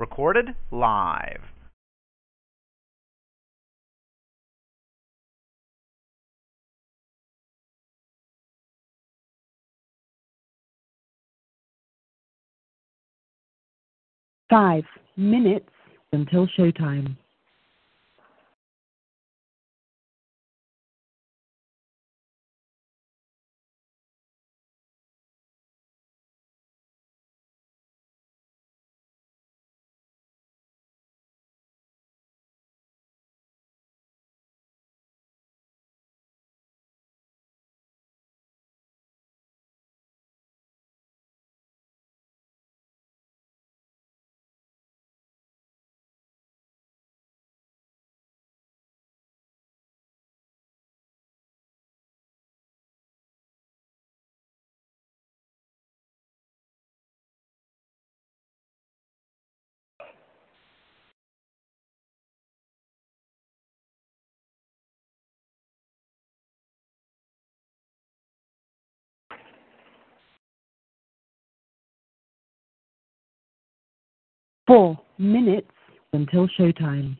Recorded live. Five minutes until showtime. Four minutes until showtime.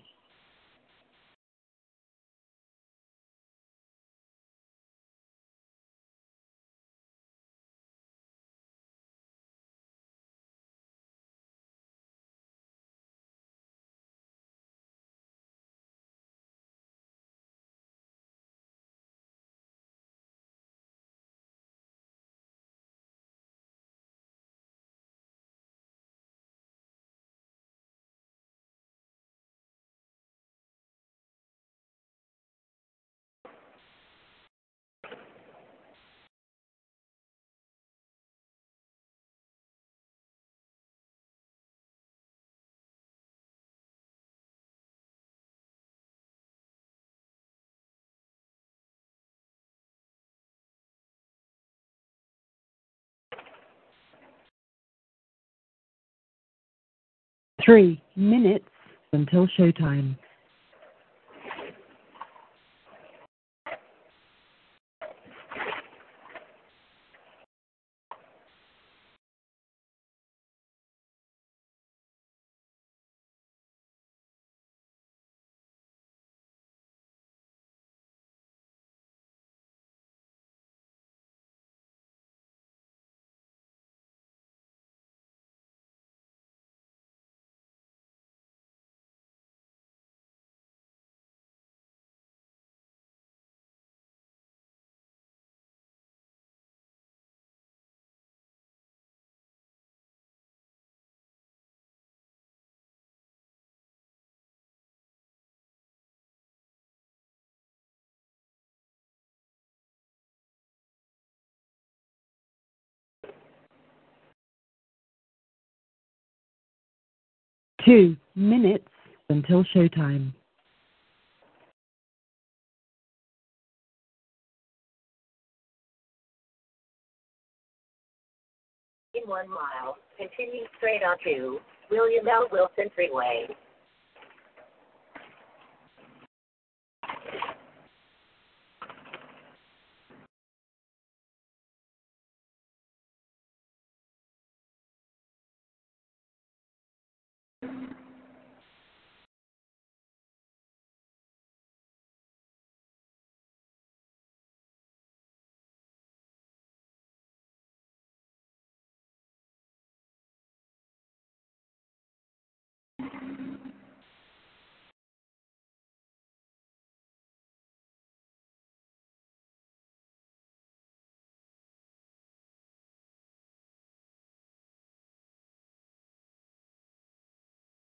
Three minutes until showtime. Two minutes until showtime. in one mile. Continue straight onto William L. Wilson Freeway.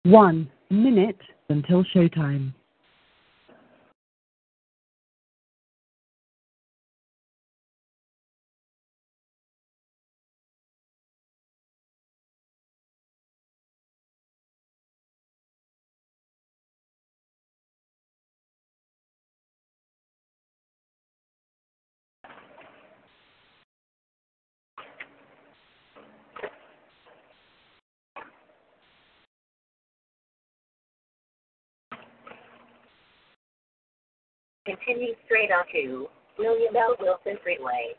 One minute until showtime. Continue straight onto William L. Wilson Freeway.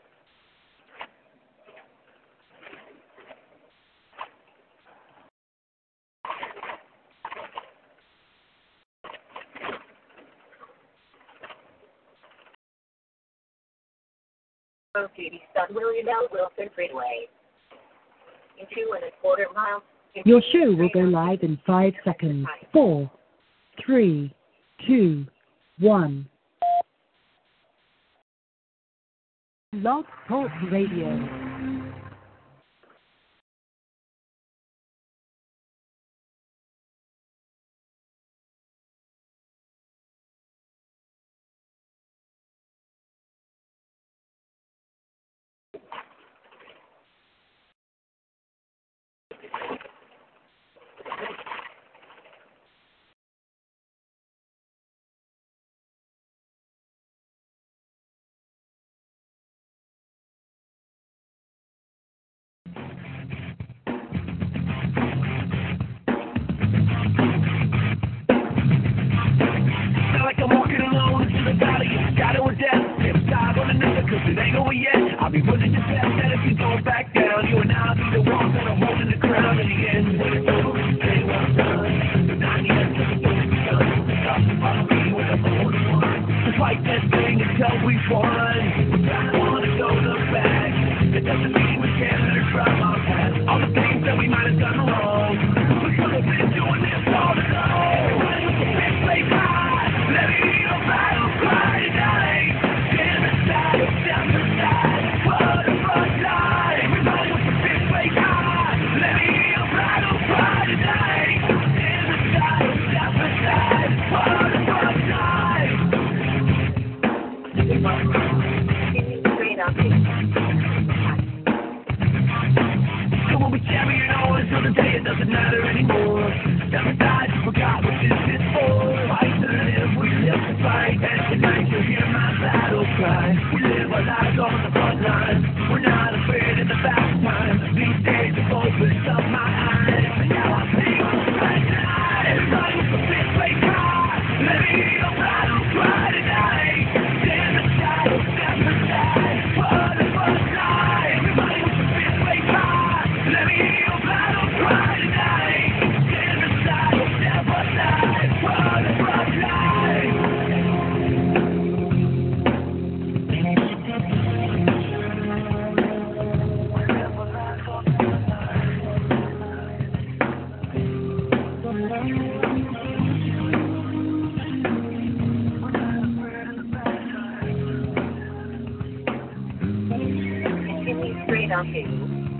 Proceed east on William. Wilson Freeway. In two and a quarter miles. Your show will go live in five seconds. Four, three, two, one. Log Talk Radio.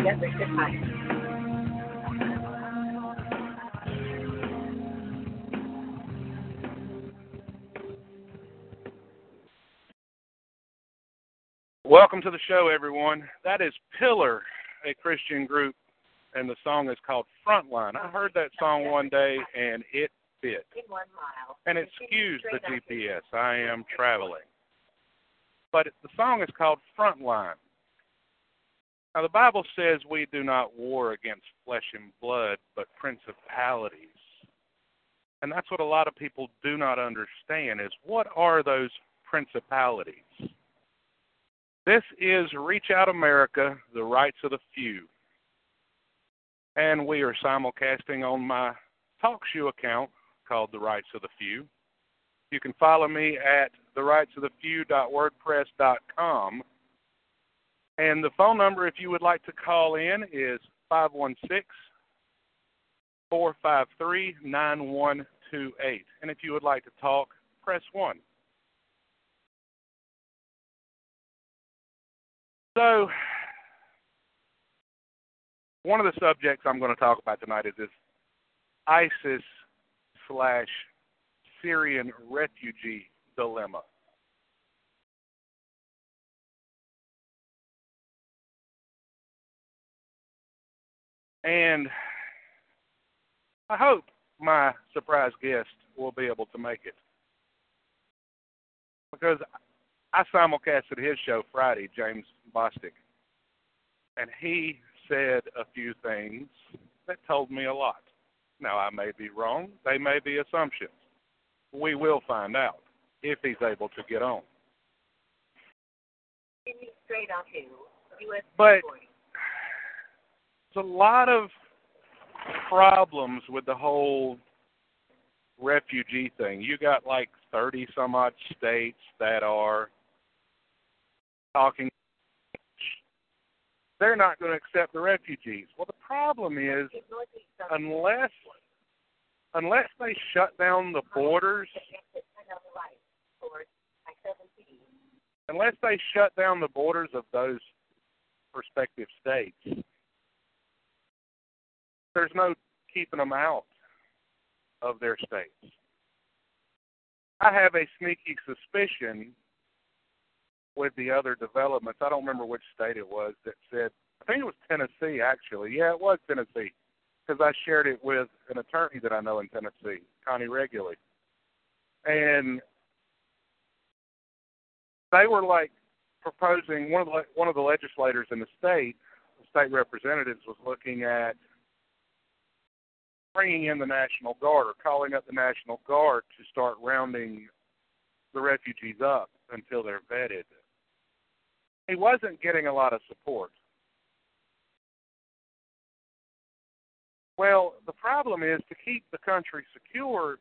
Jefferson Heights. Welcome to the show, everyone. That is Pillar, a Christian group, and the song is called Frontline. I heard that song one day, and it fit. And Continue excuse the GPS, I am traveling. But the song is called Frontline. Now, the Bible says we do not war against flesh and blood, but principalities. And that's what a lot of people do not understand is what are those principalities? This is Reach Out America, the rights of the few. And we are simulcasting on my TalkShoe account called The Rights of the Few. You can follow me at therightsofthefew.wordpress.com. And the phone number, if you would like to call in, is 516 453 9128. And if you would like to talk, press 1. So, one of the subjects I'm going to talk about tonight is this ISIS slash Syrian refugee dilemma. And I hope my surprise guest will be able to make it. Because I simulcasted his show Friday, James Bostic, and he said a few things that told me a lot. Now, I may be wrong. They may be assumptions. We will find out if he's able to get on. Continue straight onto US But 40. there's a lot of problems with the whole refugee thing. You got like 30 some odd states that are talking. They're not going to accept the refugees. Well, the problem is unless unless they shut down the borders, the exit turn on the right towards I-17. unless they shut down the borders of those respective states, there's no keeping them out of their states. I have a sneaky suspicion with the other developments. I don't remember which state it was that said. I think it was Tennessee, actually. Yeah, it was Tennessee, because I shared it with an attorney that I know in Tennessee, Connie Regularly, and they were like proposing one of the one of the legislators in the state, the state representatives, was looking at bringing in the National Guard or calling up the National Guard to start rounding the refugees up until they're vetted. He wasn't getting a lot of support. Well, the problem is to keep the country secure,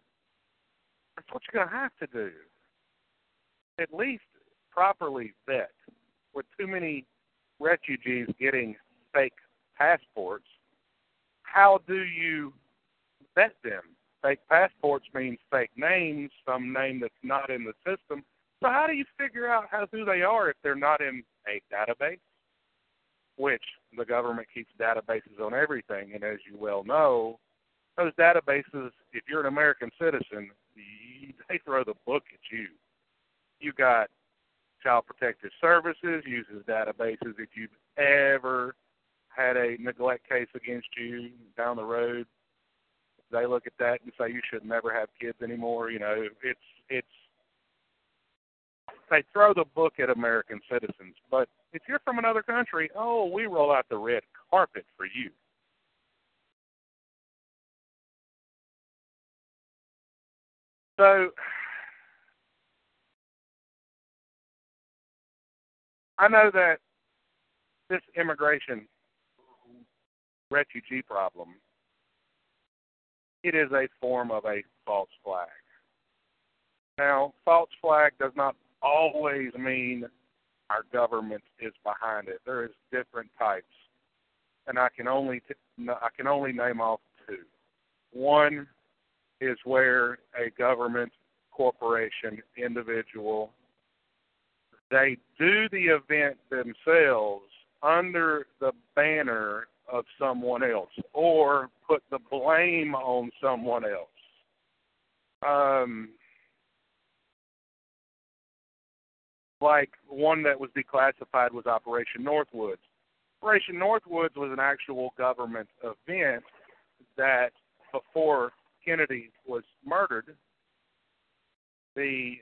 that's what you're going to have to do. At least properly vet. With too many refugees getting fake passports, how do you vet them? Fake passports means fake names, some name that's not in the system. So how do you figure out how who they are if they're not in a database? Which the government keeps databases on everything, and as you well know, those databases, if you're an American citizen, they throw the book at you. You got Child Protective Services uses databases. If you've ever had a neglect case against you down the road, they look at that and say you should never have kids anymore. You know, it's it's they throw the book at American citizens. But if you're from another country, oh, we roll out the red carpet for you. So I know that this immigration refugee problem it is a form of a false flag. Now, false flag does not always mean our government is behind it. There is different types, and I can only t- I can only name off two. One is where a government, corporation, individual, they do the event themselves under the banner of someone else or put the blame on someone else. Um, like one that was declassified was Operation Northwoods. Operation Northwoods was an actual government event that before Kennedy was murdered, the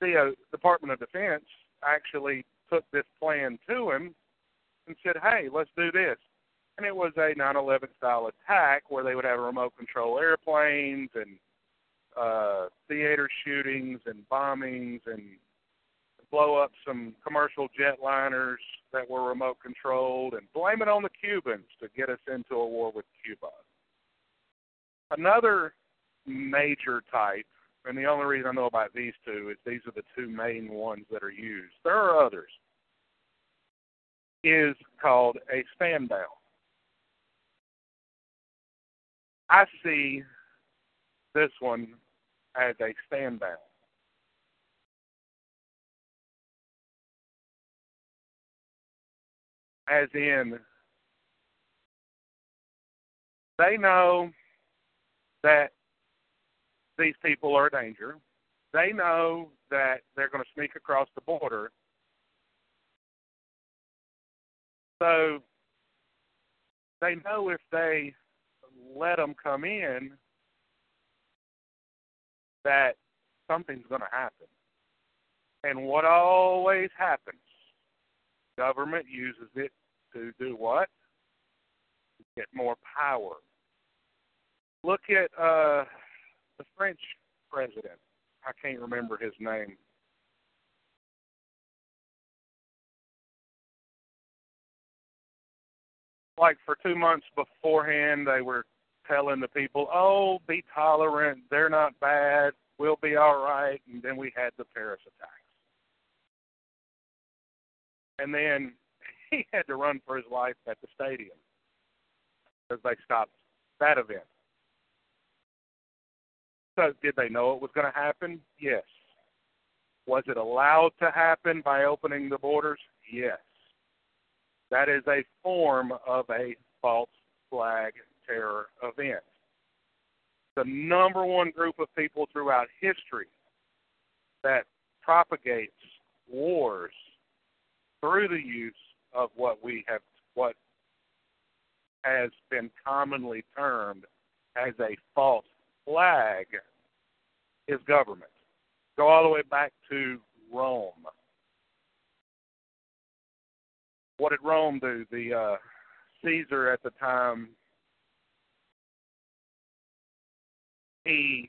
the Department of Defense actually took this plan to him and said, "Hey, let's do this." And it was a 9/11 style attack where they would have remote control airplanes and uh, theater shootings and bombings and blow up some commercial jetliners that were remote controlled and blame it on the Cubans to get us into a war with Cuba. Another major type, and the only reason I know about these two is these are the two main ones that are used. There are others. Is called a stand down. I see this one as a stand down. As in, they know that these people are a danger. They know that they're going to sneak across the border. So they know if they let them come in that something's going to happen. And what always happens, government uses it to do what? Get more power. Look at uh, the French president. I can't remember his name. Like for two months beforehand, they were telling the people, "Oh, be tolerant. They're not bad. We'll be all right." And then we had the Paris attacks, and then he had to run for his life at the stadium because they stopped that event. So, did they know it was going to happen? Yes. Was it allowed to happen by opening the borders? Yes. That is a form of a false flag terror event. The number one group of people throughout history that propagates wars through the use of what we have, what has been commonly termed as a false flag is government. Go all the way back to Rome. What did Rome do? The uh, Caesar at the time, he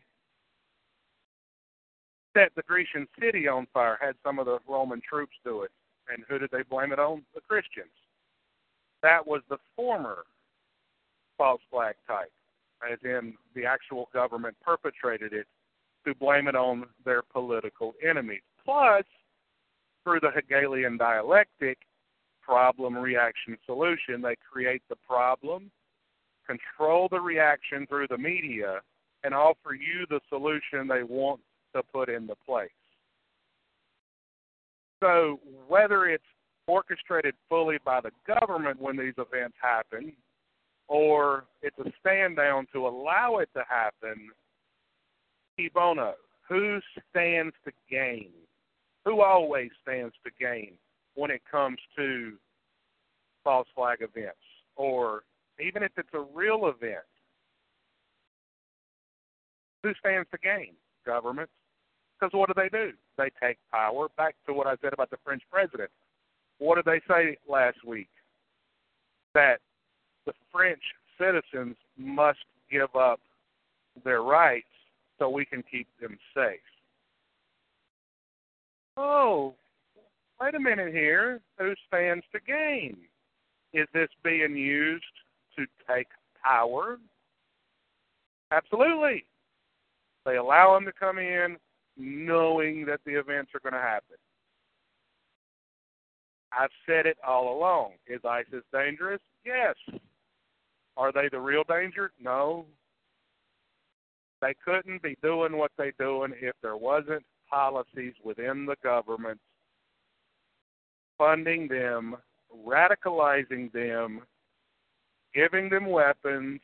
set the Grecian city on fire, had some of the Roman troops do it. And who did they blame it on? The Christians. That was the former false flag type, as in the actual government perpetrated it to blame it on their political enemies. Plus, through the Hegelian dialectic, problem, reaction, solution, they create the problem, control the reaction through the media, and offer you the solution they want to put into place. So, whether it's orchestrated fully by the government when these events happen, or it's a stand down to allow it to happen, bono. Who stands to gain? Who always stands to gain when it comes to false flag events? Or even if it's a real event, who stands to gain? Governments. Because what do they do? They take power. Back to what I said about the French president. What did they say last week? That the French citizens must give up their rights so we can keep them safe. Oh, wait a minute here. Who stands to gain? Is this being used to take power? Absolutely. They allow them to come in knowing that the events are going to happen. I've said it all along. Is ISIS dangerous? Yes. Are they the real danger? No. They couldn't be doing what they're doing if there wasn't policies within the government funding them, radicalizing them, giving them weapons,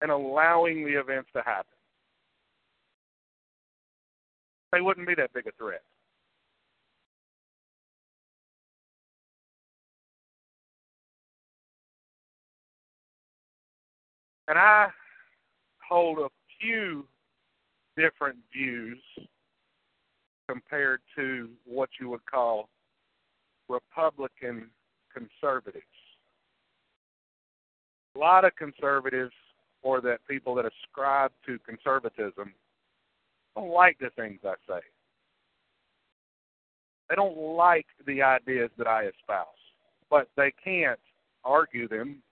and allowing the events to happen. They wouldn't be that big a threat. And I hold a few different views compared to what you would call Republican conservatives. A lot of conservatives, or that people that ascribe to conservatism, don't like the things I say. They don't like the ideas that I espouse, but they can't argue them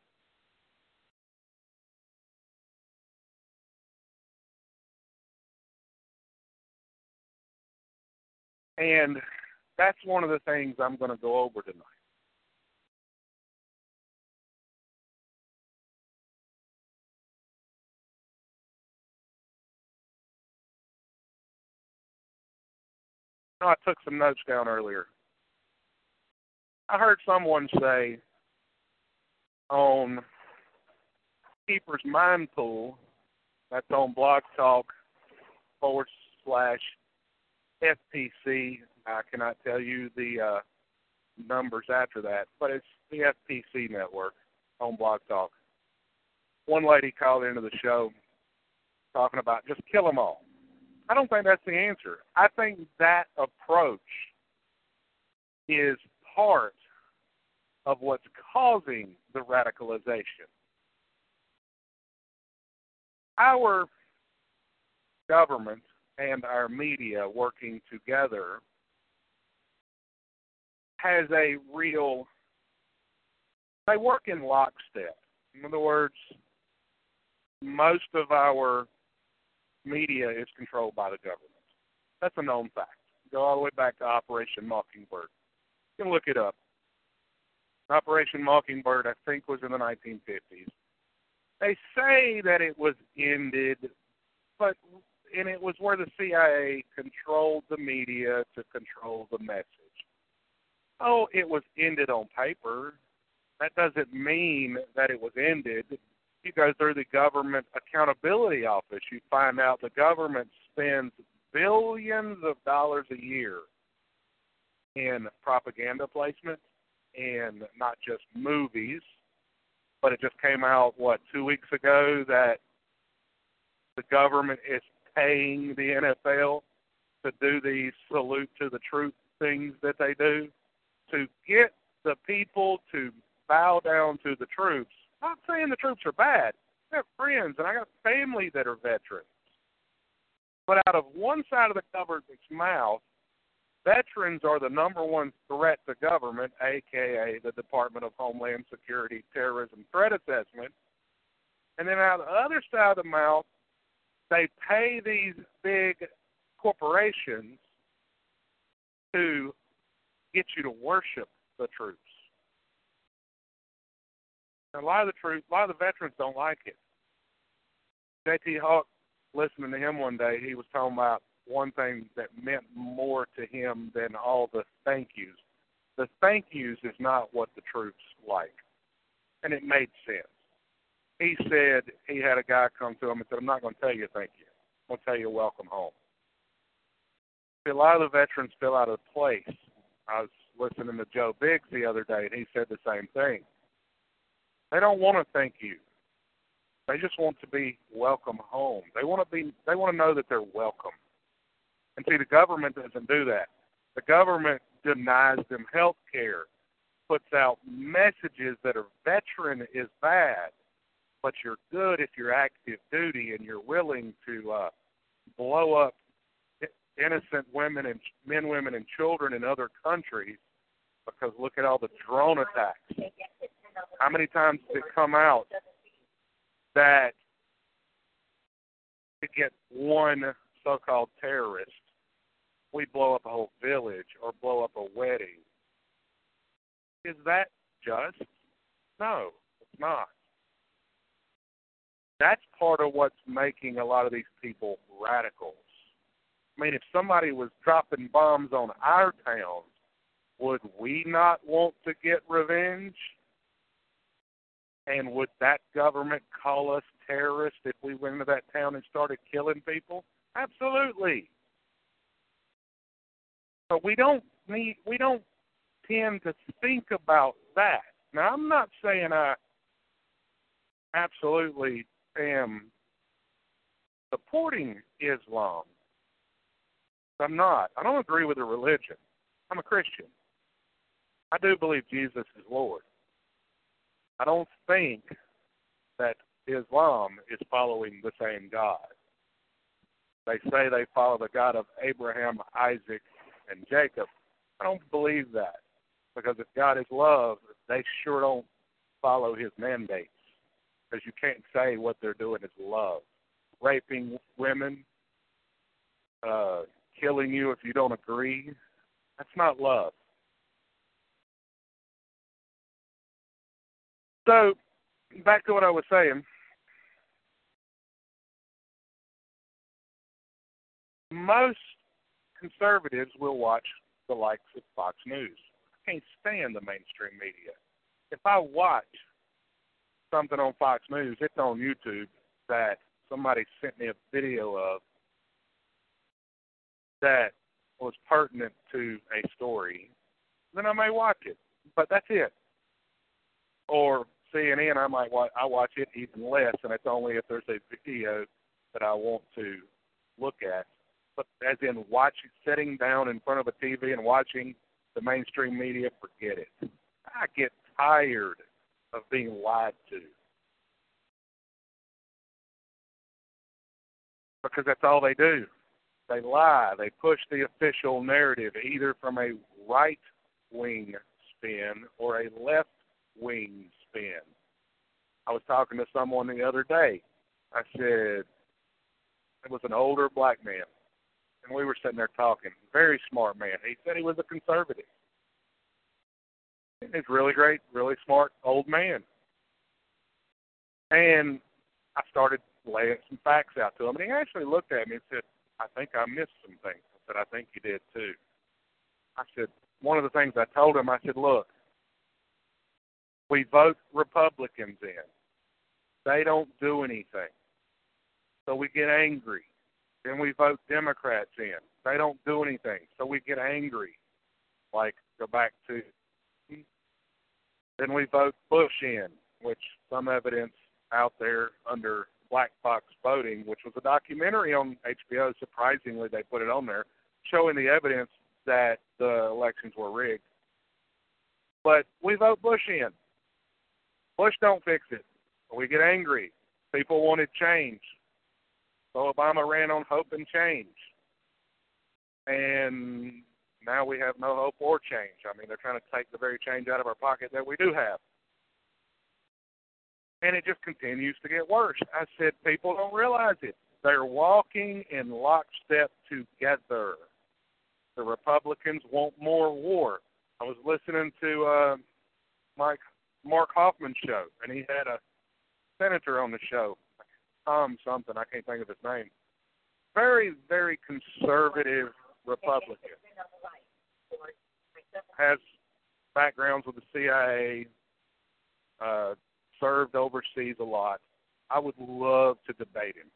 And that's one of the things I'm going to go over tonight. I took some notes down earlier. I heard someone say on Keeper's Mind Pool, that's on Blog Talk forward slash FPC. I cannot tell you the uh, numbers after that, but it's the FPC network on Blog Talk. One lady called into the show talking about just kill them all. I don't think that's the answer. I think that approach is part of what's causing the radicalization. Our government and our media working together has a real they work in lockstep. In other words, most of our media is controlled by the government. That's a known fact. Go all the way back to Operation Mockingbird. You can look it up. Operation Mockingbird, I think, was in the 1950s. They say that it was ended, but and it was where the CIA controlled the media to control the message. Oh, it was ended on paper. That doesn't mean that it was ended. You go through the Government Accountability Office, you find out the government spends billions of dollars a year in propaganda placement and not just movies. But it just came out what two weeks ago that the government is paying the NFL to do these salute to the truth things that they do to get the people to bow down to the troops. Not saying the troops are bad. I have friends and I got family that are veterans. But out of one side of the government's mouth, veterans are the number one threat to government, aka the Department of Homeland Security Terrorism Threat Assessment. And then out of the other side of the mouth, they pay these big corporations to get you to worship the troops. And a lot of the troops, a lot of the veterans don't like it. J.T. Hawk, listening to him one day, he was talking about one thing that meant more to him than all the thank yous. The thank yous is not what the troops like. And it made sense. He said he had a guy come to him and said, I'm not going to tell you thank you. I'm going to tell you welcome home. See, a lot of the veterans feel out of place. I was listening to Joe Biggs the other day, and he said the same thing. They don't want to thank you. They just want to be welcome home. They want to be. They want to know that they're welcome. And see, the government doesn't do that. The government denies them health care, puts out messages that a veteran is bad, but you're good if you're active duty and you're willing to uh, blow up innocent women and men, women, and children in other countries. Because look at all the drone attacks. How many times did it come out that to get one so-called terrorist we blow up a whole village or blow up a wedding. Is that just? No, it's not. That's part of what's making a lot of these people radicals. I mean, if somebody was dropping bombs on our towns, would we not want to get revenge? And would that government call us terrorists if we went into that town and started killing people? Absolutely. But we don't need we don't tend to think about that. Now I'm not saying I absolutely am supporting Islam. I'm not. I don't agree with the religion. I'm a Christian. I do believe Jesus is Lord. I don't think that Islam is following the same God. They say they follow the God of Abraham, Isaac, and Jacob. I don't believe that because if God is love, they sure don't follow His mandates because you can't say what they're doing is love. Raping women, uh, killing you if you don't agree, that's not love. So, back to what I was saying. Most conservatives will watch the likes of Fox News. I can't stand the mainstream media. If I watch something on Fox News, it's on YouTube that somebody sent me a video of that was pertinent to a story, then I may watch it. But that's it. Or CNN, I might watch. I watch it even less, and it's only if there's a video that I want to look at but as in watching, sitting down in front of a TV and watching the mainstream media, forget it. I get tired of being lied to. because that's all they do. They lie. They push the official narrative either from a right wing spin or a left wing spin. I was talking to someone the other day. I said, it was an older black man, and we were sitting there talking. Very smart man. He said he was a conservative. He's really great, really smart old man. And I started laying some facts out to him, and he actually looked at me and said, I think I missed some things. I said, I think you did too. I said, one of the things I told him, I said, look, we vote Republicans in. They don't do anything. So we get angry. Then we vote Democrats in. They don't do anything. So we get angry. Like, go back to. Then we vote Bush in, which some evidence out there under black box voting, which was a documentary on HBO. Surprisingly, they put it on there, showing the evidence that the elections were rigged. But we vote Bush in. Bush don't fix it. We get angry. People wanted change. So Obama ran on hope and change. And now we have no hope or change. I mean, they're trying to take the very change out of our pocket that we do have and it just continues to get worse. I said people don't realize it. They're walking in lockstep together. The Republicans want more war. I was listening to uh, Mike Mark Hoffman's show, and he had a senator on the show, Tom something. I can't think of his name. Very, very conservative Republican. Has backgrounds with the CIA, uh, served overseas a lot. I would love to debate him.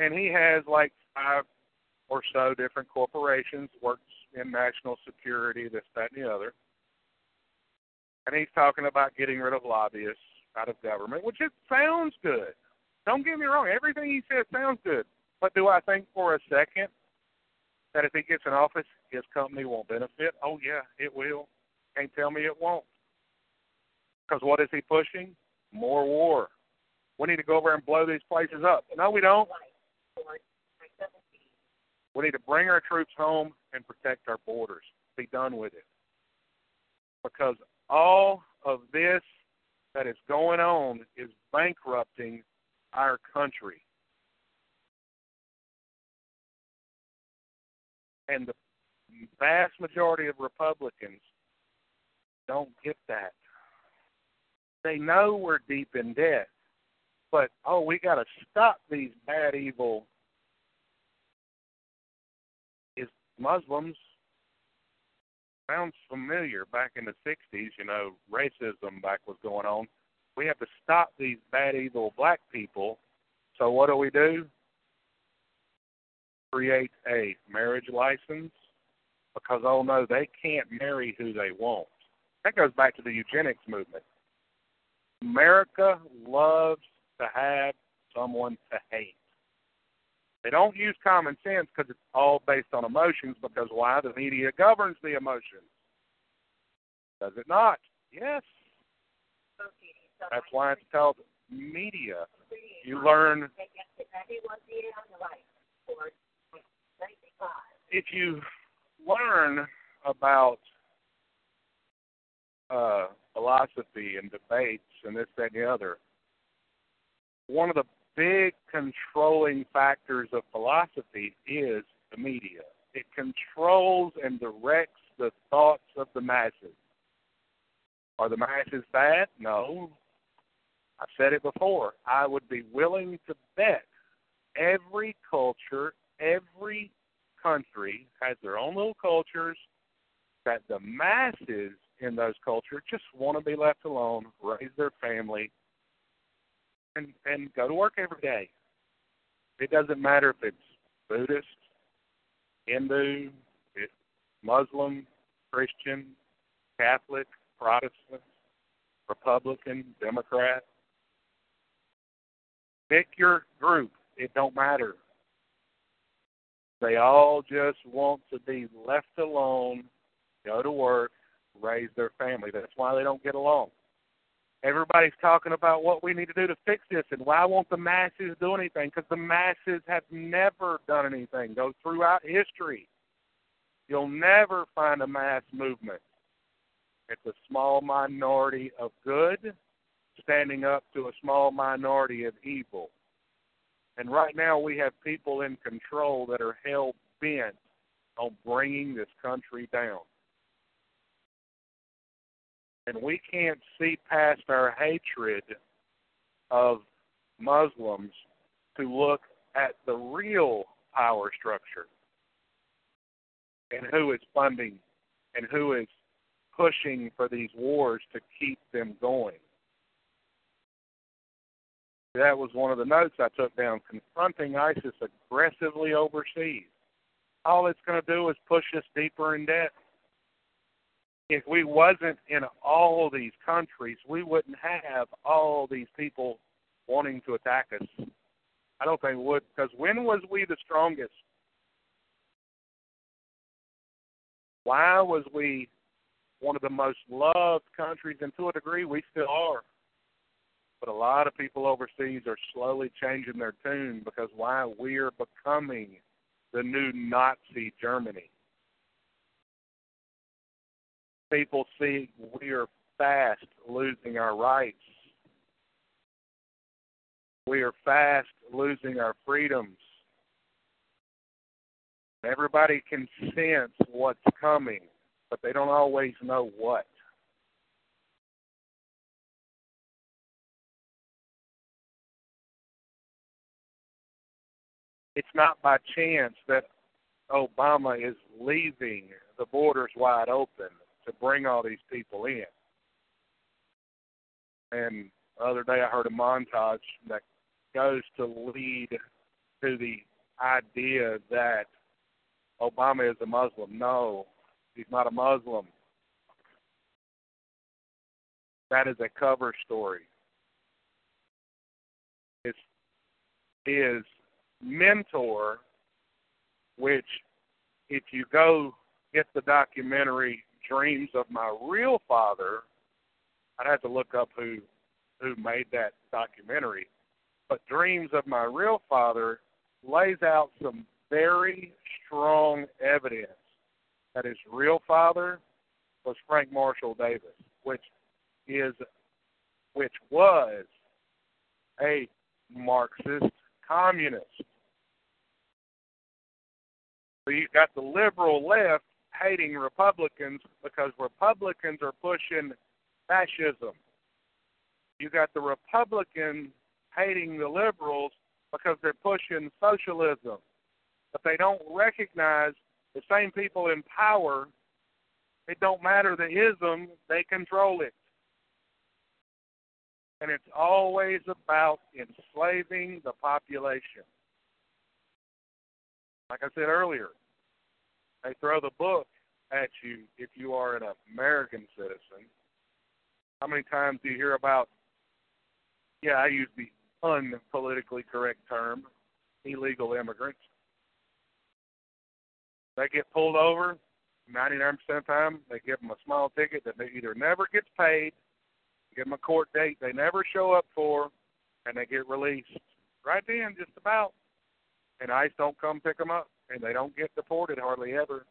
And he has like five or so different corporations, works in national security, this, that, and the other. And he's talking about getting rid of lobbyists out of government, which it sounds good. Don't get me wrong, everything he says sounds good. But do I think for a second that if he gets in office, his company won't benefit? Oh, yeah, it will. Can't tell me it won't. Because what is he pushing? More war. We need to go over and blow these places up. No, we don't. We need to bring our troops home and protect our borders. Be done with it. Because all of this that is going on is bankrupting our country. And the vast majority of Republicans don't get that. They know we're deep in debt, but oh, we got to stop these bad, evil is Muslims. Sounds familiar. Back in the '60s, you know, racism back was going on. We have to stop these bad, evil black people. So what do we do? Create a marriage license because oh no, they can't marry who they want. That goes back to the eugenics movement. America loves to have someone to hate. They don't use common sense because it's all based on emotions. Because why? The media governs the emotions. Does it not? Yes. That's why it's called media. You learn. If you learn about uh, philosophy and debates and this, that, and the other, one of the big controlling factors of philosophy is the media. It controls and directs the thoughts of the masses. Are the masses bad? No. I've said it before. I would be willing to bet every culture, every country has their own little cultures, that the masses in those cultures just want to be left alone, raise their family, and and go to work every day. It doesn't matter if it's Buddhist, Hindu, Muslim, Christian, Catholic, Protestant, Republican, Democrat. Pick your group. It don't matter. They all just want to be left alone, go to work, raise their family. That's why they don't get along. Everybody's talking about what we need to do to fix this and why won't the masses do anything? Because the masses have never done anything. Go throughout history. You'll never find a mass movement. It's a small minority of good standing up to a small minority of evil. And right now we have people in control that are hell bent on bringing this country down. And we can't see past our hatred of Muslims to look at the real power structure and who is funding and who is pushing for these wars to keep them going. That was one of the notes I took down confronting ISIS aggressively overseas. All it's going to do is push us deeper in debt. If we wasn't in all these countries, we wouldn't have all these people wanting to attack us. I don't think we would, because when was we the strongest? Why was we one of the most loved countries, and to a degree, we still are. But a lot of people overseas are slowly changing their tune because why we're becoming the new Nazi Germany. People see we are fast losing our rights. We are fast losing our freedoms. Everybody can sense what's coming but they don't always know what. It's not by chance that Obama is leaving the borders wide open to bring all these people in. And the other day I heard a montage that goes to lead to the idea that Obama is a Muslim. No, He's not a Muslim. That is a cover story. It's his mentor, which, if you go get the documentary Dreams of My Real Father, I'd have to look up who who made that documentary. But Dreams of My Real Father lays out some very strong evidence that his real father was Frank Marshall Davis, which is which was a Marxist communist. So you've got the liberal left hating Republicans because Republicans are pushing fascism. You got the Republicans hating the liberals because they're pushing socialism. But they don't recognize the same people in power, it don't matter the ism, they control it. And it's always about enslaving the population. Like I said earlier, they throw the book at you if you are an American citizen. How many times do you hear about, yeah, I use the unpolitically correct term, illegal immigrants? They get pulled over. 99% of the time, they give them a small ticket that they either never gets paid, give them a court date they never show up for, and they get released right then, just about. And ICE don't come pick them up, and they don't get deported hardly ever.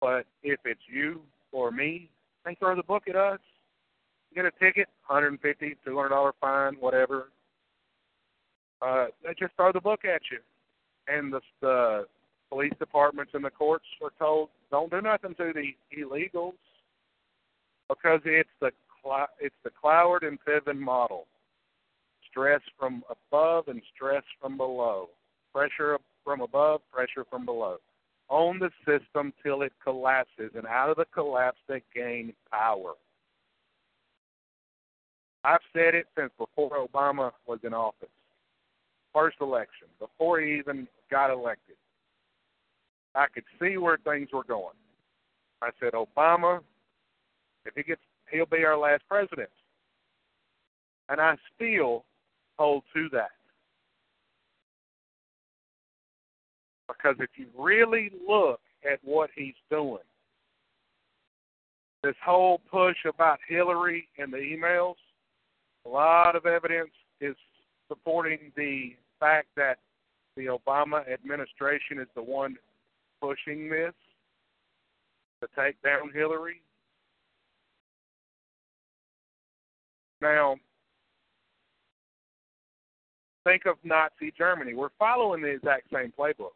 But if it's you or me, they throw the book at us. Get a ticket, 150 $200 fine, whatever. Uh, they just throw the book at you. And the, the police departments and the courts are told don't do nothing to the illegals because it's the it's the Cloward and Piven model. Stress from above and stress from below. Pressure from above, pressure from below. Own the system till it collapses, and out of the collapse they gain power. I've said it since before Obama was in office. First election, before he even got elected. I could see where things were going. I said, Obama, if he gets, he'll be our last president. And I still hold to that. Because if you really look at what he's doing, this whole push about Hillary and the emails, a lot of evidence is supporting the fact that the Obama administration is the one pushing this to take down Hillary. Now, think of Nazi Germany. We're following the exact same playbook.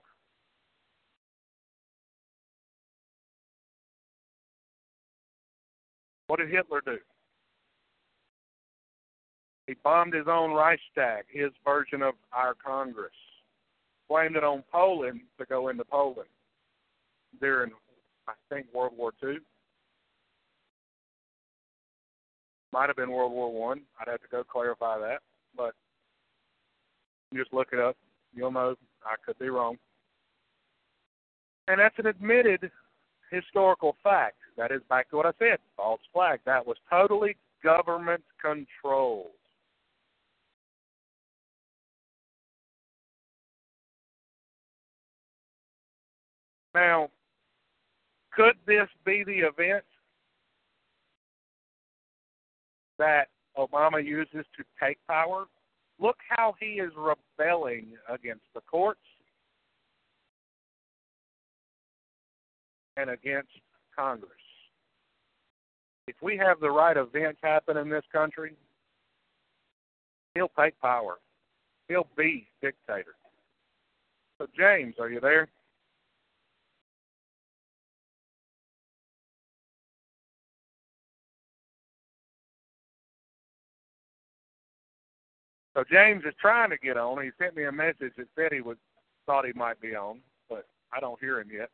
What did Hitler do? He bombed his own Reichstag, his version of our Congress. Blamed it on Poland to go into Poland during, I think, World War II. Might have been World War One. I'd have to go clarify that, but just look it up. You'll know. I could be wrong. And that's an admitted historical fact. That is back to what I said. False flag. That was totally government controlled. Now, could this be the event that Obama uses to take power? Look how he is rebelling against the courts and against Congress. If we have the right events happen in this country, he'll take power. He'll be dictator. So, James, are you there? So James is trying to get on. He sent me a message that said he was thought he might be on, but I don't hear him yet.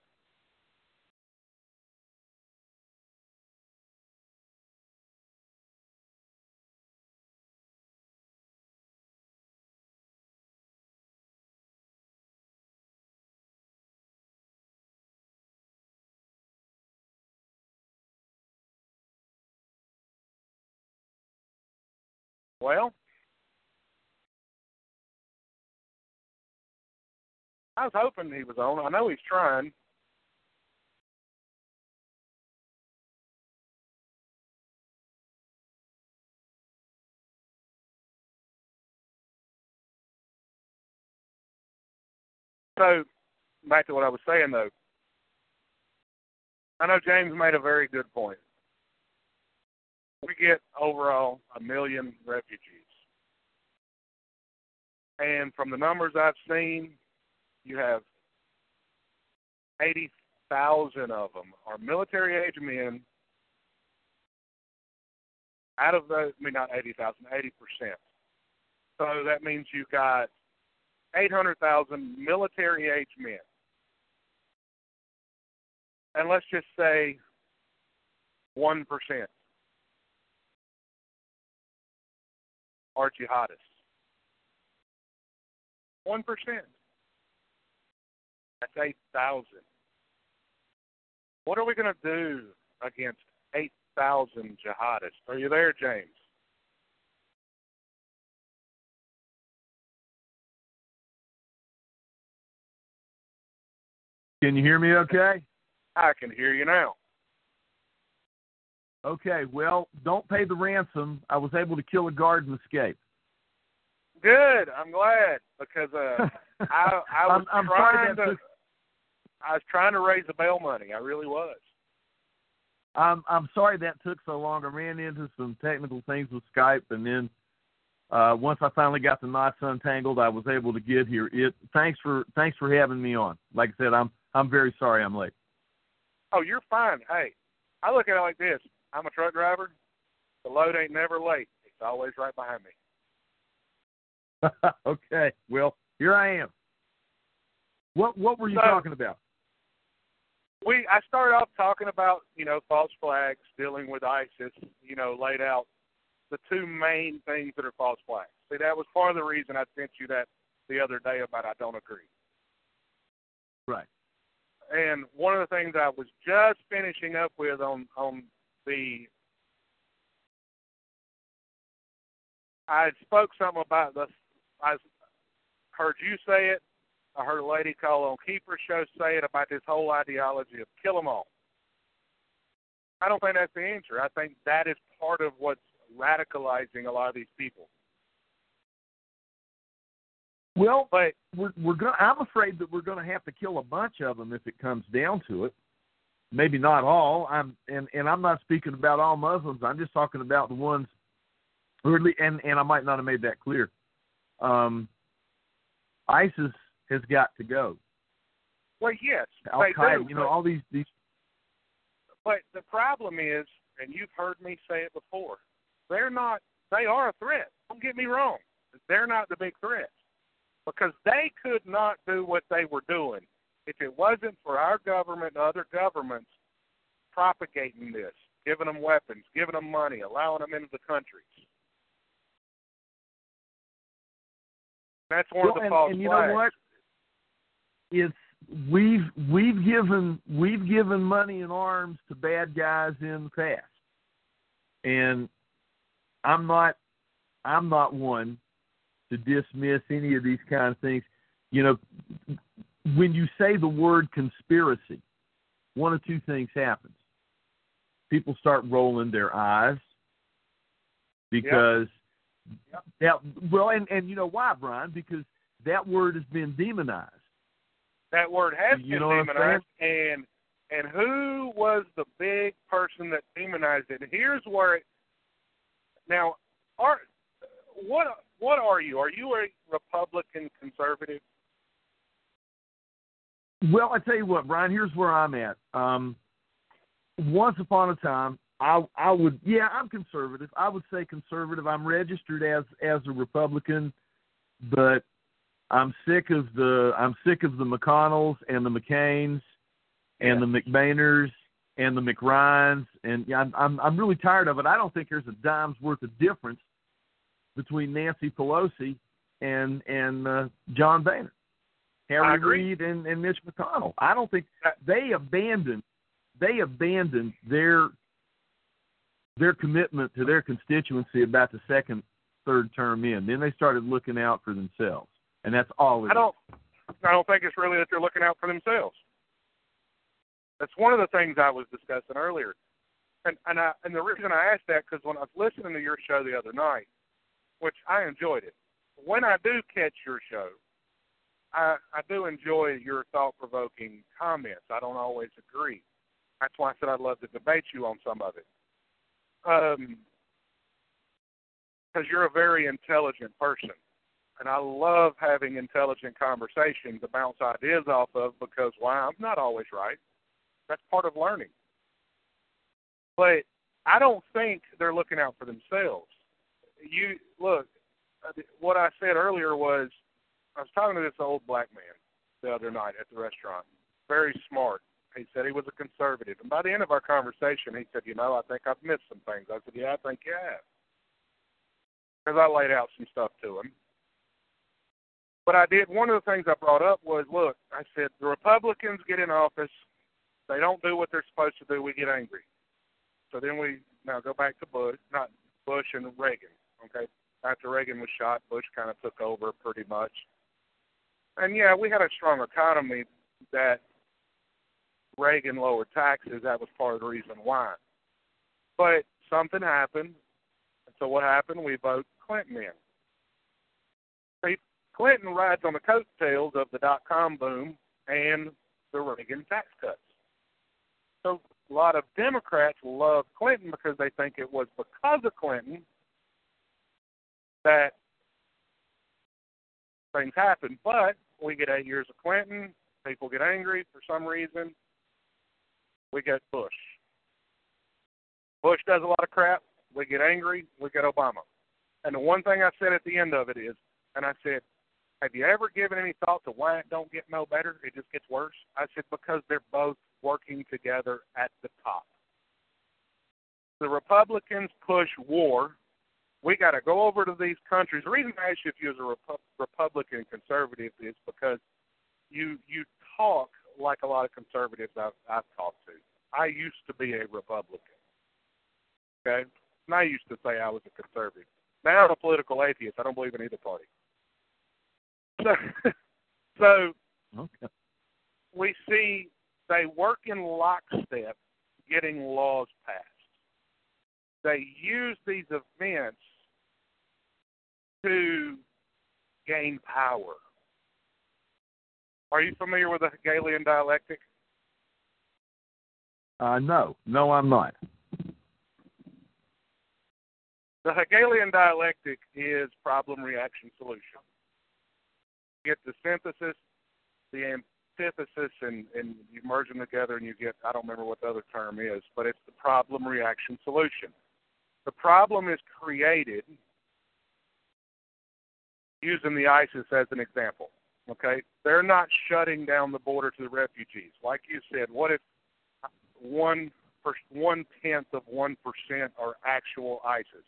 Well, I was hoping he was on. I know he's trying. So, back to what I was saying though. I know James made a very good point. We get overall a million refugees. And from the numbers I've seen, you have 80,000 of them are military age men. Out of those, I mean, not 80,000, 80%. So that means you've got 800,000 military age men. And let's just say 1% are jihadists. 1%. That's 8,000. What are we going to do against 8,000 jihadists? Are you there, James? Can you hear me okay? I can hear you now. Okay, well, don't pay the ransom. I was able to kill a guard and escape. Good. I'm glad because uh, I I was I'm, I'm trying to took, I was trying to raise the bail money. I really was. I'm I'm sorry that took so long. I ran into some technical things with Skype, and then uh, once I finally got the knots untangled, I was able to get here. It thanks for thanks for having me on. Like I said, I'm I'm very sorry I'm late. Oh, you're fine. Hey, I look at it like this. I'm a truck driver. The load ain't never late. It's always right behind me. okay, well here I am. What what were you So- talking about? we I started off talking about you know false flags, dealing with ISIS. You know, laid out the two main things that are false flags. See, that was part of the reason I sent you that the other day about I don't agree. Right. And one of the things I was just finishing up with on on the I spoke something about the I heard you say it. I heard a lady call on Keeper Show say it about this whole ideology of kill 'em all. I don't think that's the answer. I think that is part of what's radicalizing a lot of these people. Well, But we're we're going. I'm afraid that we're going to have to kill a bunch of them if it comes down to it. Maybe not all. I'm and and I'm not speaking about all Muslims. I'm just talking about the ones who are, and and I might not have made that clear. Um, ISIS has got to go. well, yes, Al. Qaeda, you know, all these these. But the problem is, and you've heard me say it before, they're not. They are a threat. Don't get me wrong. They're not the big threat because they could not do what they were doing if it wasn't for our government and other governments propagating this, giving them weapons, giving them money, allowing them into the countries. That's one Well, of the and, false and you flags. know what? It's we've we've given we've given money and arms to bad guys in the past, and I'm not I'm not one to dismiss any of these kind of things. You know, when you say the word conspiracy, one of two things happens. People start rolling their eyes because that well, and and you know why, Brian? Because that word has been demonized. That word has You been know what I'm demonized, and and who was the big person that demonized it? And here's where it. Now, are what what are you? Are you a Republican conservative? Well, I tell you what, Brian. Here's where I'm at. Um, once upon a time, I I would yeah, I'm conservative. I would say conservative. I'm registered as as a Republican, but I'm sick of the I'm sick of the McConnells and the McCains and the McBainers and the McRyans and yeah, I'm I'm I'm really tired of it. I don't think there's a dime's worth of difference between Nancy Pelosi and and uh, John Boehner, Harry. Reid and and Mitch McConnell. I don't think they abandoned they abandoned their their commitment to their constituency about the second third term in. Then they started looking out for themselves, and that's all. I don't. I don't think it's really that they're looking out for themselves. That's one of the things I was discussing earlier, and and I and the reason I asked that because when I was listening to your show the other night, which I enjoyed it. When I do catch your show, I I do enjoy your thought provoking comments. I don't always agree. That's why I said I'd love to debate you on some of it. Um, because you're a very intelligent person and I love having intelligent conversations to bounce ideas off of because why I'm not always right. That's part of learning. But I don't think they're looking out for themselves. You look, what I said earlier was I was talking to this old black man the other night at the restaurant. Very smart. He said he was a conservative, and by the end of our conversation, he said, "You know, I think I've missed some things." I said, "Yeah, I think you have," because I laid out some stuff to him. But I did. One of the things I brought up was, look, I said the Republicans get in office, they don't do what they're supposed to do. We get angry. So then we now go back to Bush, not Bush and Reagan. Okay, after Reagan was shot, Bush kind of took over pretty much. And yeah, we had a strong economy that Reagan lowered taxes. That was part of the reason why. But something happened. So what happened? We vote Clinton in. Clinton rides on the coattails of the dot com boom and the Reagan tax cuts. So a lot of Democrats love Clinton because they think it was because of Clinton that things happened. But we get eight years of Clinton, people get angry for some reason. We get Bush. Bush does a lot of crap. We get angry. We get Obama. And the one thing I said at the end of it is, and I said, have you ever given any thought to why it don't get no better? It just gets worse. I said because they're both working together at the top. The Republicans push war. We got to go over to these countries. The reason I asked you if you was a Repu- Republican conservative is because you you talk like a lot of conservatives I've, I've talked to. I used to be a Republican. Okay, and I used to say I was a conservative. Now I'm a political atheist. I don't believe in either party. So, so Okay. we see they work in lockstep getting laws passed. They use these events to gain power. Are you familiar with the Hegelian dialectic? Uh, no, no, I'm not. The Hegelian dialectic is problem, reaction, solution. You get the synthesis, the antithesis, and, and you merge them together and you get, I don't remember what the other term is, but it's the problem, reaction, solution. The problem is created using the ISIS as an example. Okay? They're not shutting down the border to the refugees. Like you said, what if one one tenth of one percent are actual ISIS?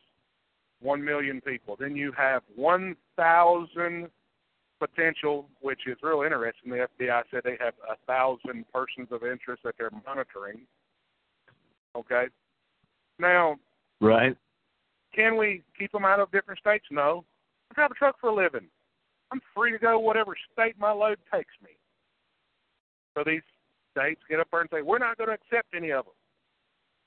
One million people. Then you have one thousand potential, which is real interesting. The FBI said they have a thousand persons of interest that they're monitoring. Okay. Now, Right. can we keep them out of different states? No. I drive a truck for a living. I'm free to go whatever state my load takes me. So these states get up there and say, we're not going to accept any of them.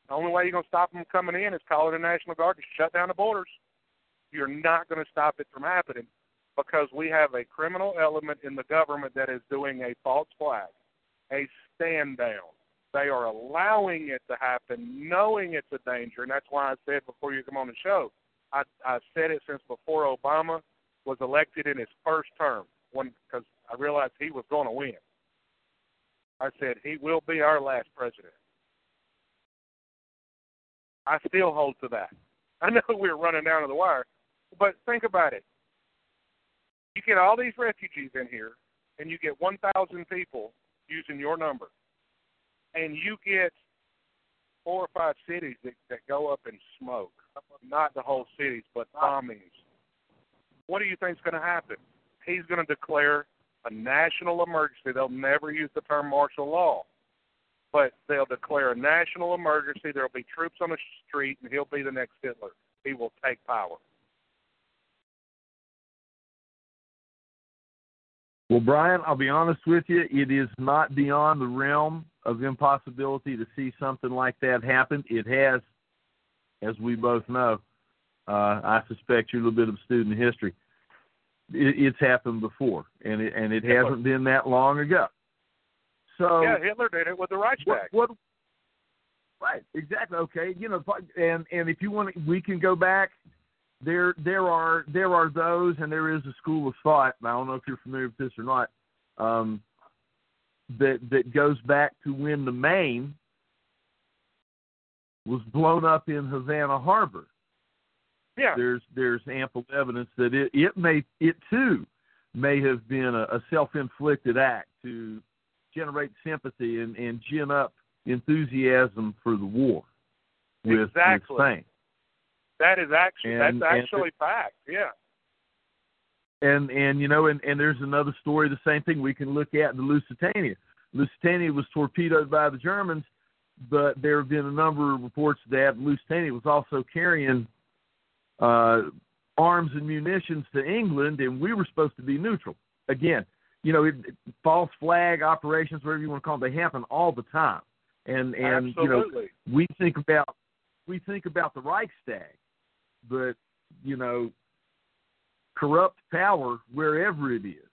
The only way you're going to stop them coming in is calling the National Guard to shut down the borders. You're not going to stop it from happening because we have a criminal element in the government that is doing a false flag, a stand down. They are allowing it to happen, knowing it's a danger, and that's why I said before you come on the show, I, I said it since before Obama was elected in his first term, when because I realized he was going to win. I said he will be our last president. I still hold to that. I know we're running down to the wire, but think about it. You get all these refugees in here, and you get 1,000 people using your number, and you get four or five cities that, that go up in smoke. Not the whole cities, but bombings. What do you think is going to happen? He's going to declare a national emergency. They'll never use the term martial law, but they'll declare a national emergency. There'll be troops on the street, and he'll be the next Hitler. He will take power. Well, Brian, I'll be honest with you. It is not beyond the realm of impossibility to see something like that happen. It has, as we both know. Uh, I suspect you're a little bit of a student of history. It, it's happened before, and it, and it Hitler. hasn't been that long ago. So yeah, Hitler did it with the Reichstag. what, what right exactly okay you know and and if you want to, we can go back there there are there are those and there is a school of thought and i don't know if you're familiar with this or not um that that goes back to when the maine was blown up in havana harbor Yeah, there's there's ample evidence that it it may it too may have been a, a self-inflicted act to generate sympathy and and gin up enthusiasm for the war with, Exactly. with Spain. that is actually And- that's and- actually fact. Yeah. And and you know and and there's another story the same thing we can look at in the Lusitania. Lusitania was torpedoed by the Germans, but there have been a number of reports that Lusitania was also carrying uh, arms and munitions to England, and we were supposed to be neutral. Again, you know, it, false flag operations, whatever you want to call them, they happen all the time. And and you know, we think about we think about the Reichstag, but you know, corrupt power wherever it is,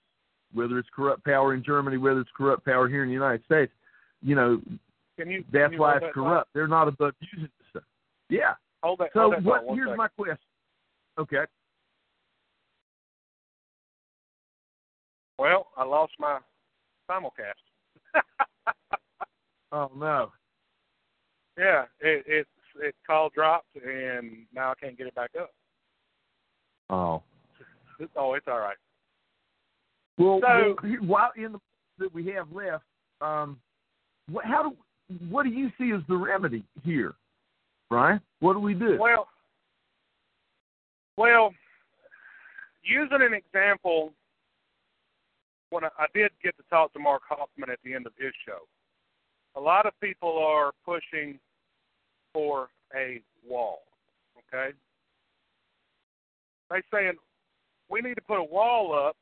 whether it's corrupt power in Germany, whether it's corrupt power here in the United States, you know, Can you? that's can you why it's that corrupt. They're not above using this stuff. Yeah. that. So what? Here's second. my question. Okay. Well, I lost my simulcast. Oh no. yeah, it it it call dropped and now I can't get it back up. Oh. Oh, it's all right. Well, So- well, while in the that we have left, um, what, how do what do you see as the remedy here, Brian? What do we do? Well, well, using an example, when I, I did get to talk to Mark Hoffman at the end of his show, a lot of people are pushing for a wall. Okay, they saying we need to put a wall up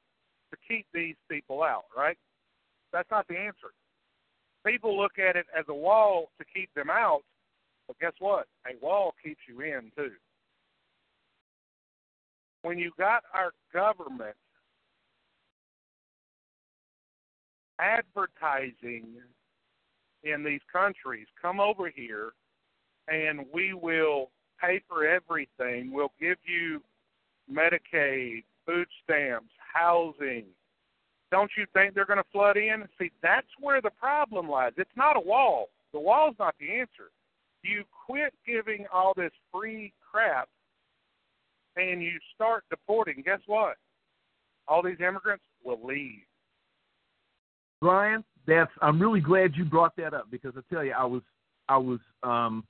to keep these people out. Right? That's not the answer. People look at it as a wall to keep them out, but guess what? A wall keeps you in too. When you got our government advertising in these countries, come over here and we will pay for everything. We'll give you Medicaid, food stamps, housing. Don't you think they're going to flood in? See, that's where the problem lies. It's not a wall. The wall's not the answer. You quit giving all this free crap and you start deporting. Guess what? All these immigrants will leave. Brian, that's I'm really glad you brought that up because I tell you I was I was um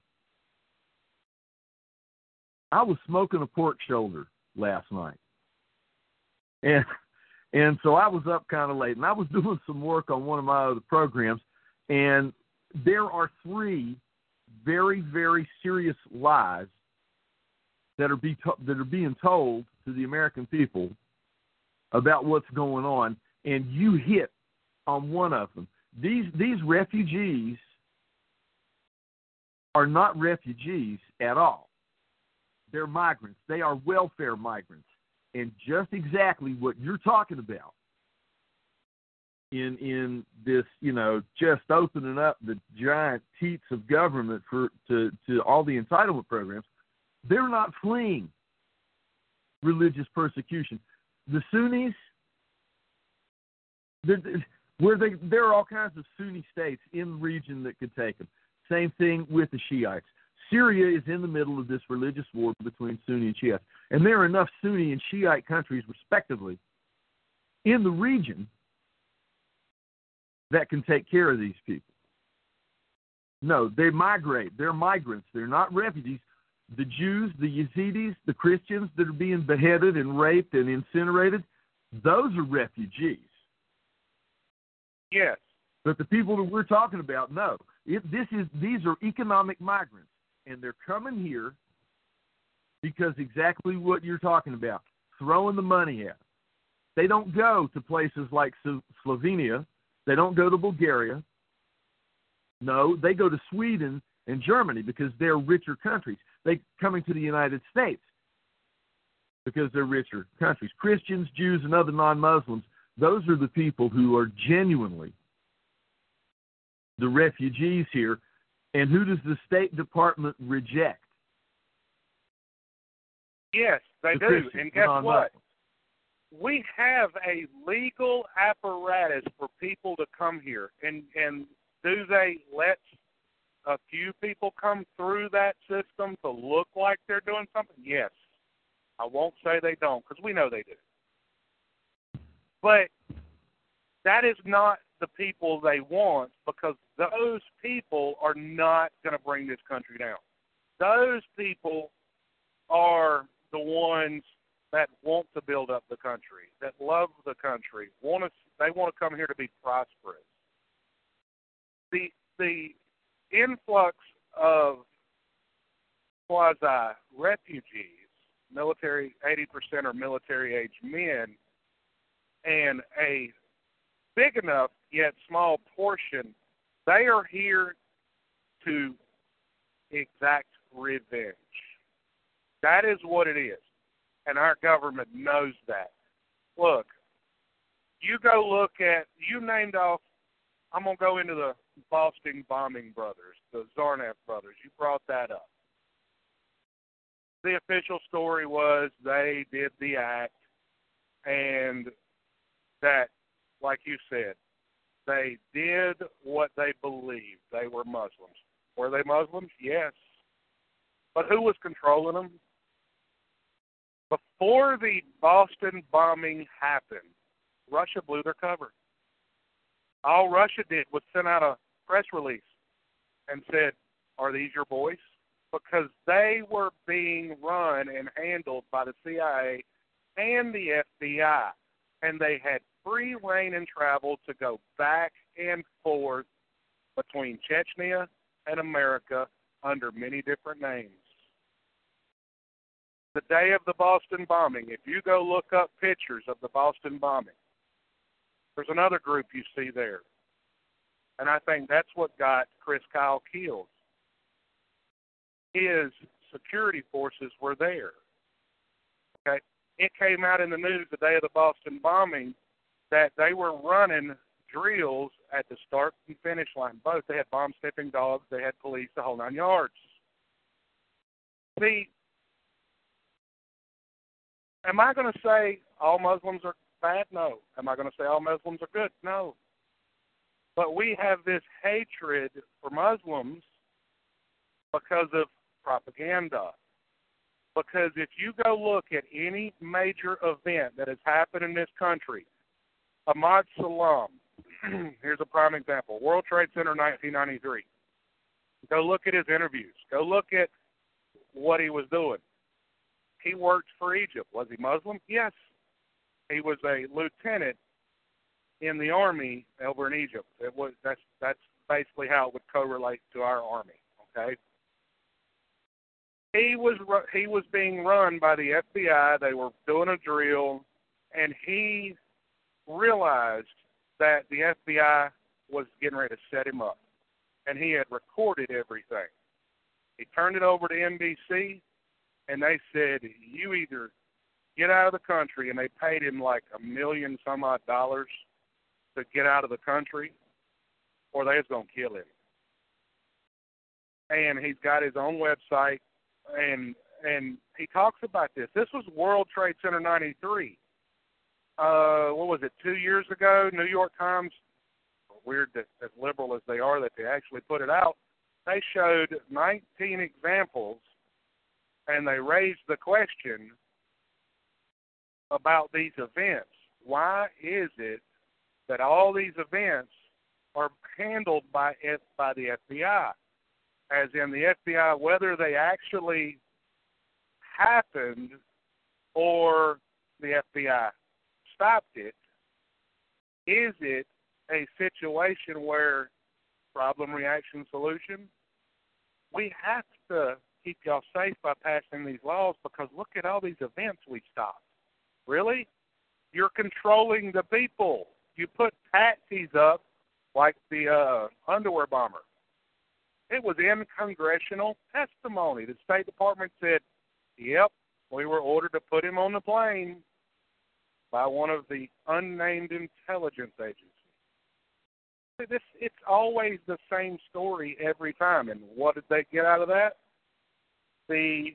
I was smoking a pork shoulder last night. And and so I was up kind of late and I was doing some work on one of my other programs and there are three very very serious lies that are be to- that are being told to the American people about what's going on and you hit on one of them. These these refugees are not refugees at all. They're migrants. They are welfare migrants. And just exactly what you're talking about in in this, you know, just opening up the giant teats of government for to to all the entitlement programs, they're not fleeing religious persecution. The Sunnis, where they there are all kinds of Sunni states in the region that could take them. Same thing with the Shiites. Syria is in the middle of this religious war between Sunni and Shiite, and there are enough Sunni and Shiite countries, respectively, in the region that can take care of these people. No, they migrate. They're migrants. They're not refugees. The Jews, the Yazidis, the Christians that are being beheaded and raped and incinerated, those are refugees. Yes. But the people that we're talking about, no. It, this is these are economic migrants, and they're coming here because exactly what you're talking about, throwing the money at. They don't go to places like Slovenia. They don't go to Bulgaria. No, they go to Sweden and Germany because they're richer countries. They coming to the United States because they're richer countries. Christians, Jews, and other non-Muslims those are the people who are genuinely the refugees here. And who does the State Department reject? Yes, they The do. Christians, And guess what? We have a legal apparatus for people to come here. And and do they let a few people come through that system to look like they're doing something? Yes. I won't say they don't because we know they do. But that is not the people they want because those people are not going to bring this country down. Those people are the ones that want to build up the country, that love the country, want to they want to come here to be prosperous. The the influx of quasi refugees, military eighty percent are military age men, and a big enough yet small portion, they are here to exact revenge. That is what it is. And our government knows that. Look, you go look at, you named off, I'm going to go into the Boston bombing brothers, the Tsarnaev brothers. You brought that up. The official story was they did the act and that, like you said, they did what they believed. They were Muslims. Were they Muslims? Yes. But who was controlling them? Before the Boston bombing happened, Russia blew their cover. All Russia did was send out a press release and said, Are these your boys? Because they were being run and handled by the CIA and the FBI. And they had free reign and travel to go back and forth between Chechnya and America under many different names. The day of the Boston bombing, if you go look up pictures of the Boston bombing, there's another group you see there. And I think that's what got Chris Kyle killed. His security forces were there. Okay? It came out in the news the day of the Boston bombing that they were running drills at the start and finish line. Both they had bomb sniffing dogs, they had police, the whole nine yards. See, am I going to say all Muslims are bad? No. Am I going to say all Muslims are good? No. But we have this hatred for Muslims because of propaganda. Because if you go look at any major event that has happened in this country, Emad Salem, here's a prime example World Trade Center 1993. Go look at his interviews. Go look at what he was doing. He worked for Egypt. Was he Muslim? Yes. He was a lieutenant in the army over in Egypt. It was that's that's basically how it would correlate to our army. Okay. He was he was being run by the FBI. They were doing a drill, and he realized that the FBI was getting ready to set him up, and he had recorded everything. He turned it over to NBC, and they said, "You either get out of the country," and they paid him like a million some odd dollars to get out of the country, or they was gonna kill him. And he's got his own website, and and he talks about this. This was World Trade Center '93. Uh, what was it? Two years ago, New York Times. Weird that as liberal as they are, that they actually put it out. They showed 19 examples, and they raised the question about these events. Why is it that all these events are handled by F, by the FBI, as in the FBI, whether they actually happened or the FBI stopped it? Is it a situation where problem, reaction, solution? We have to keep y'all safe by passing these laws because look at all these events we stopped. Really? You're controlling the people. You put patsies up like the uh, underwear bomber. It was in congressional testimony. The State Department said, yep, we were ordered to put him on the plane by one of the unnamed intelligence agencies. This it's always the same story every time. And what did they get out of that? The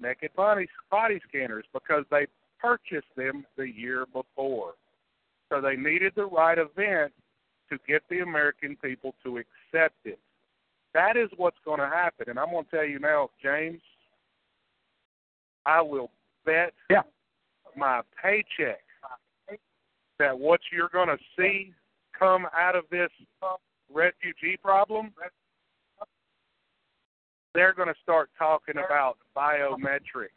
naked body body scanners because they purchased them the year before. So they needed the right event to get the American people to accept it. That is what's going to happen. And I'm going to tell you now, James, I will bet Yeah. my paycheck that what you're going to see come out of this refugee problem, they're going to start talking about biometrics.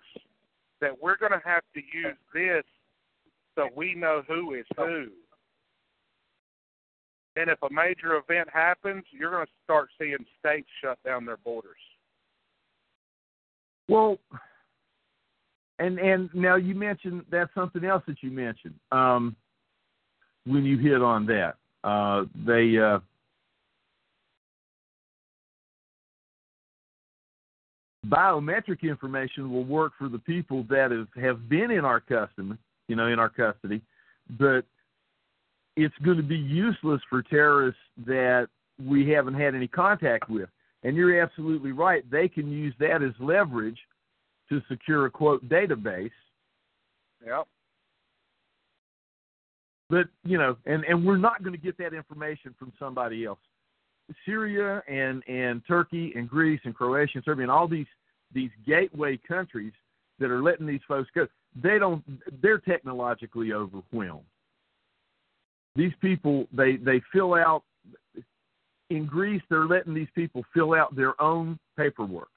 That we're going to have to use this so we know who is who. And if a major event happens, you're going to start seeing states shut down their borders. Well, and and now you mentioned that's something else that you mentioned um, when you hit on that. Uh, they uh, biometric information will work for the people that have, have been in our custody, you know, in our custody, but it's going to be useless for terrorists that we haven't had any contact with. And you're absolutely right. They can use that as leverage to secure a quote database. Yep. But you know, and and we're not going to get that information from somebody else. Syria and and Turkey and Greece and Croatia and Serbia and all these these gateway countries that are letting these folks go. They don't. They're technologically overwhelmed. These people they they fill out in Greece. They're letting these people fill out their own paperwork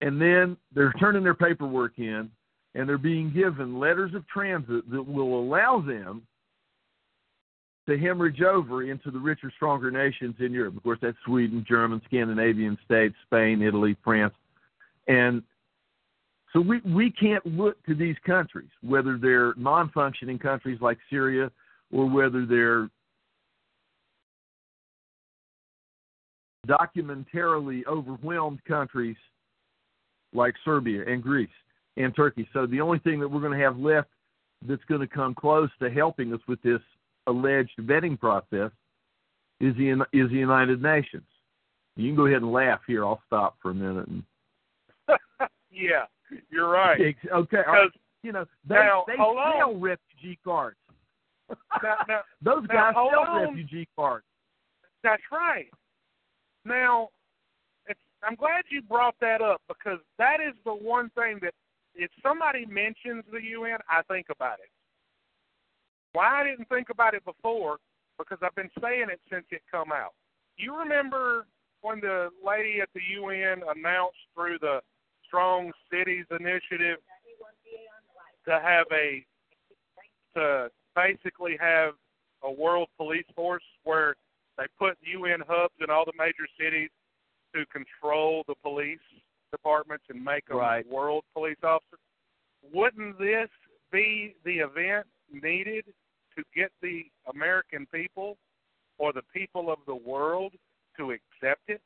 and then they're turning their paperwork in and they're being given letters of transit that will allow them to hemorrhage over into the richer, stronger nations in Europe. Of course, that's Sweden, German, Scandinavian states, Spain, Italy, France. And so we, we can't look to these countries, whether they're non functioning countries like Syria or whether they're documentarily overwhelmed countries like Serbia and Greece and Turkey. So the only thing that we're going to have left that's going to come close to helping us with this alleged vetting process is the is the United Nations. You can go ahead and laugh here. I'll stop for a minute. And, yeah, you're right. okay, all right. Because you know they now, they sell refugee cards. now, now, Those guys sell on. refugee cards. That's right. Now, it's, I'm glad you brought that up because that is the one thing that if somebody mentions the UN, I think about it. Why I didn't think about it before? Because I've been saying it since it come out. You remember when the lady at the UN announced through the Strong Cities Initiative to have a to basically have a world police force where they put UN hubs in all the major cities to control the police departments and make them Right. world police officers. Wouldn't this be the event needed to get the American people or the people of the world to accept it?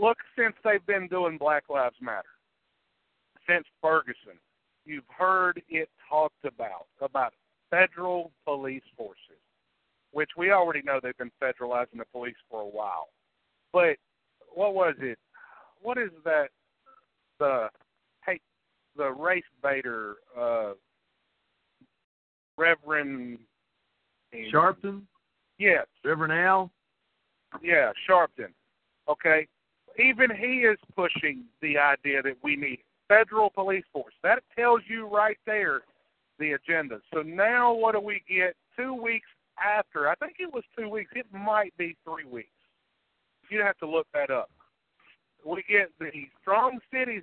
Look, since they've been doing Black Lives Matter, since Ferguson, you've heard it talked about about federal police forces, which we already know they've been federalizing the police for a while. But what was it? What is that? The hey, the race baiter, uh, Reverend Sharpton, Yes, Reverend Al. yeah, Sharpton. Okay, even he is pushing the idea that we need federal police force. That tells you right there the agenda. So now what do we get? Two weeks after, I think it was two weeks. It might be three weeks. You'd have to look that up. We get the strong cities